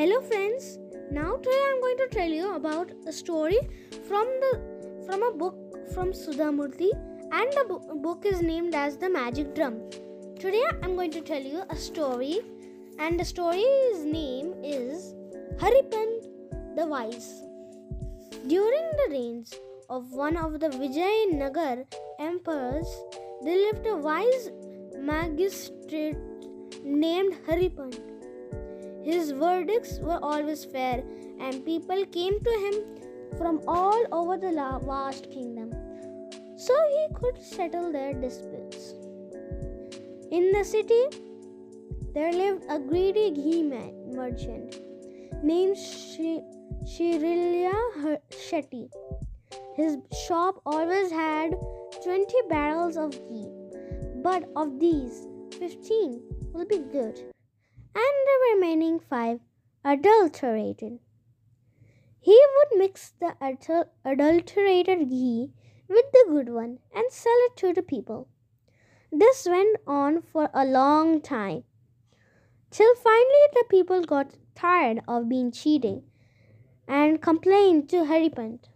Hello friends. Now today I'm going to tell you about a story from the from a book from Sudha Murty and the bo- book is named as The Magic Drum. Today I'm going to tell you a story and the story's name is Haripant the Wise. During the reigns of one of the Vijayanagar emperors, there lived a wise magistrate named Haripant. His verdicts were always fair, and people came to him from all over the vast kingdom so he could settle their disputes. In the city, there lived a greedy ghee man- merchant named Shri- Shetty. His shop always had 20 barrels of ghee, but of these, 15 will be good, and the remaining 5 adulterated. He would mix the adulterated ghee with the good one and sell it to the people. This went on for a long time, till finally the people got tired of being cheating and complained to Haripant.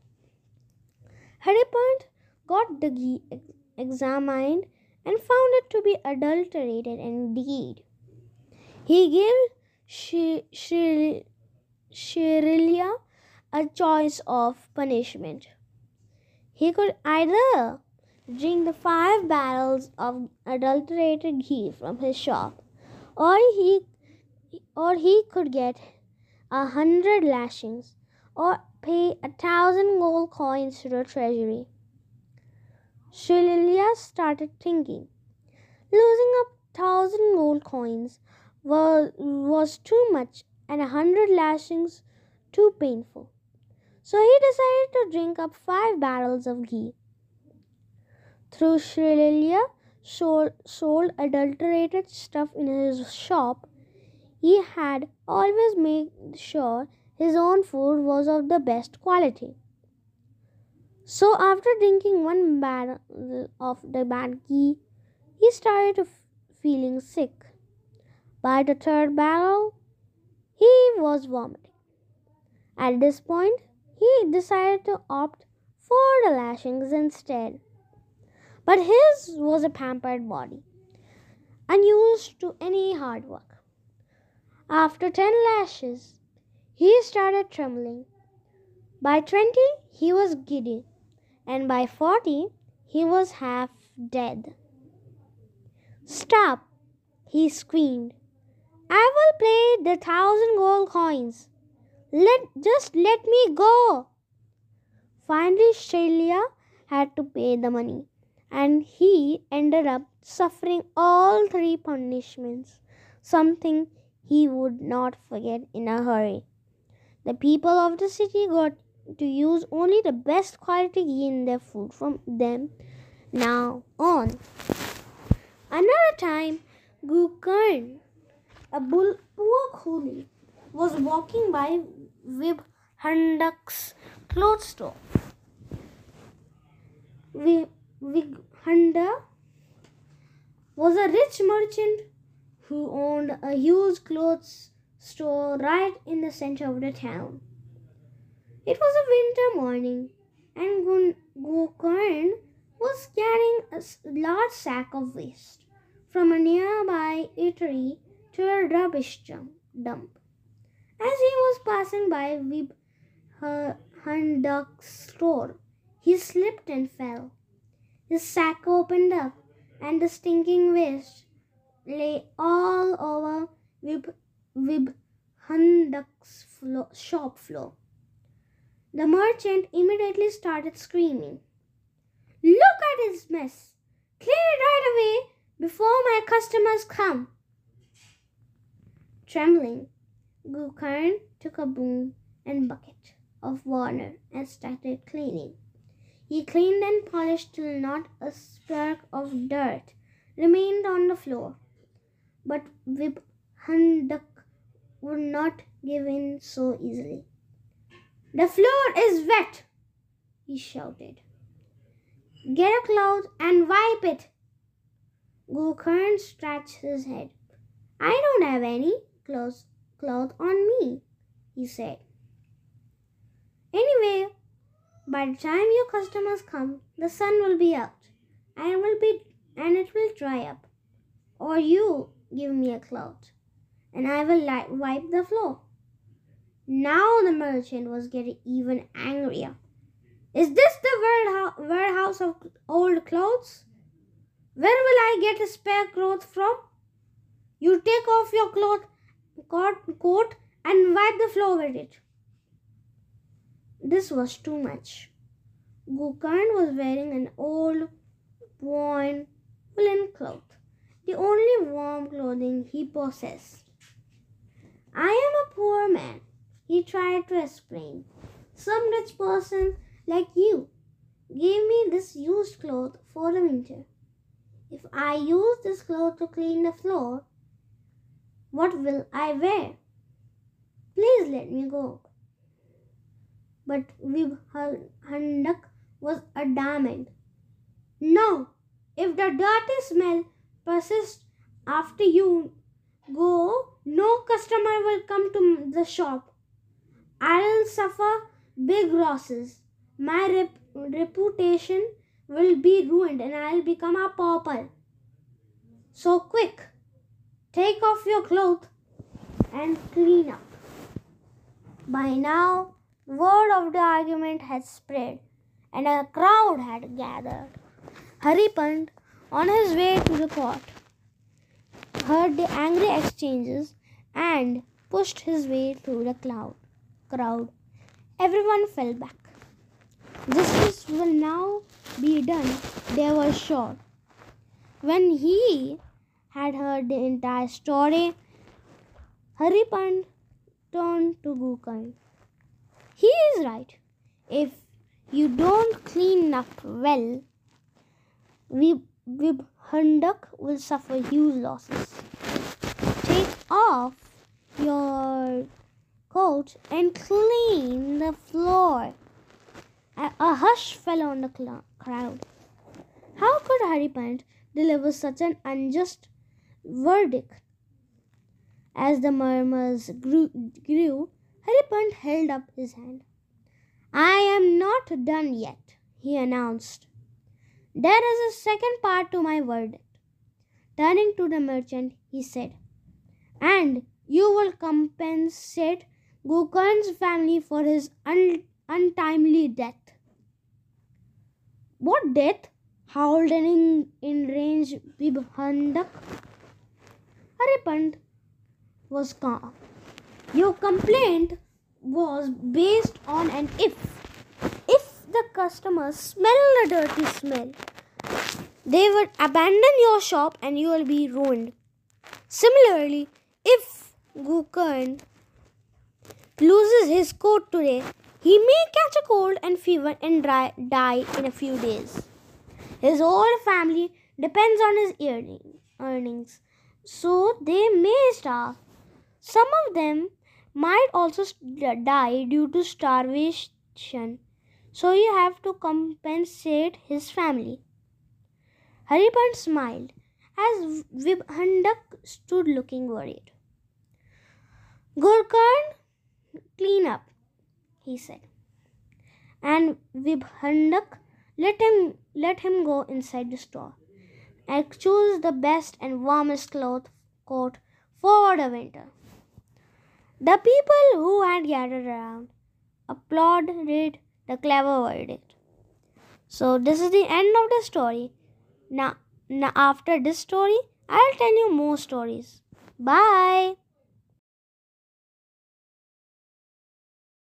Haripant got the ghee examined and found it to be adulterated indeed. He gave Shi- Shri- Shirilya a choice of punishment. He could either drink the five barrels of adulterated ghee from his shop, or he or he could get a hundred lashings, or pay a thousand gold coins to the treasury. Shrilya started thinking. Losing a thousand gold coins was, was too much, and a hundred lashings too painful. So he decided to drink up five barrels of ghee. Through sold, sold adulterated stuff in his shop, he had always made sure his own food was of the best quality. So after drinking one barrel of the bad ghee, he started feeling sick. By the third barrel, he was vomiting. At this point, he decided to opt for the lashings instead. But his was a pampered body, unused to any hard work. After 10 lashes, he started trembling. By 20, he was giddy, and by 40, he was half dead. Stop, he screamed. I will pay the thousand gold coins. Let just let me go. Finally, Shelia had to pay the money, and he ended up suffering all three punishments, something he would not forget in a hurry. The people of the city got to use only the best quality in their food from them now on. Another time, Gukarn, a bull, poor coolie, was walking by Vib Handak's clothes store. Vig Handa was a rich merchant who owned a huge clothes store right in the center of the town. It was a winter morning, and Gokarn was carrying a large sack of waste from a nearby eatery to a rubbish dump. As he was passing by Vib Handak's store, he slipped and fell. His sack opened up, and the stinking waste lay all over Vib, Vib Handak's flo- shop floor. The merchant immediately started screaming. Look at his mess! Clean it right away before my customers come. Trembling, Gukarn took a broom and bucket of water and started cleaning. He cleaned and polished till not a spark of dirt remained on the floor. But Vib Handak would not give in so easily. The floor is wet, he shouted. Get a cloth and wipe it. Gokarn scratched his head. I don't have any clothes cloth on me, he said. Anyway, by the time your customers come, the sun will be out and will be and it will dry up. Or you give me a cloth and I will li- wipe the floor. Now the merchant was getting even angrier. Is this the warehouse of old clothes? Where will I get spare cloth from? You take off your cloth, coat and wipe the floor with it. This was too much. Gokard was wearing an old, worn woolen cloth, the only warm clothing he possessed. I am a poor man, he tried to explain. Some rich person like you gave me this used cloth for the winter. If I use this cloth to clean the floor, what will I wear? Please let me go. But Vibhandak was adamant. No, if the dirty smell persists after you go, no customer will come to the shop. I'll suffer big losses. My rep- reputation will be ruined and I'll become a pauper. So quick, take off your clothes and clean up. By now, word of the argument had spread and a crowd had gathered. Haripant, on his way to the court, heard the angry exchanges and pushed his way through the cloud, crowd. Everyone fell back. Justice will now be done, they were sure. When he had heard the entire story, Haripant turned to Gokard. He is right. If you don't clean up well, Vibhandak will suffer huge losses. Take off your coat and clean the floor. A, a hush fell on the crowd. How could Haripant deliver such an unjust verdict? As the murmurs grew, grew Haripant held up his hand. I am not done yet, he announced. There is a second part to my verdict. Turning to the merchant, he said, And you will compensate Gokard's family for his un- untimely death. What death? howled an in- enraged Vibhandak. Haripant was calm. Your complaint was based on an if. If the customers smell the dirty smell, they would abandon your shop and you will be ruined. Similarly, if Gokard loses his coat today, he may catch a cold and fever and dry, die in a few days. His whole family depends on his earnings, so they may starve. Some of them might also die due to starvation, so you have to compensate his family. Haripan smiled as Vibhandak stood looking worried. Gokard, clean up, he said. And Vibhandak let him let him go inside the store and choose the best and warmest cloth coat for the winter. The people who had gathered around applauded the clever verdict. So, this is the end of the story. Now, now, after this story, I'll tell you more stories. Bye.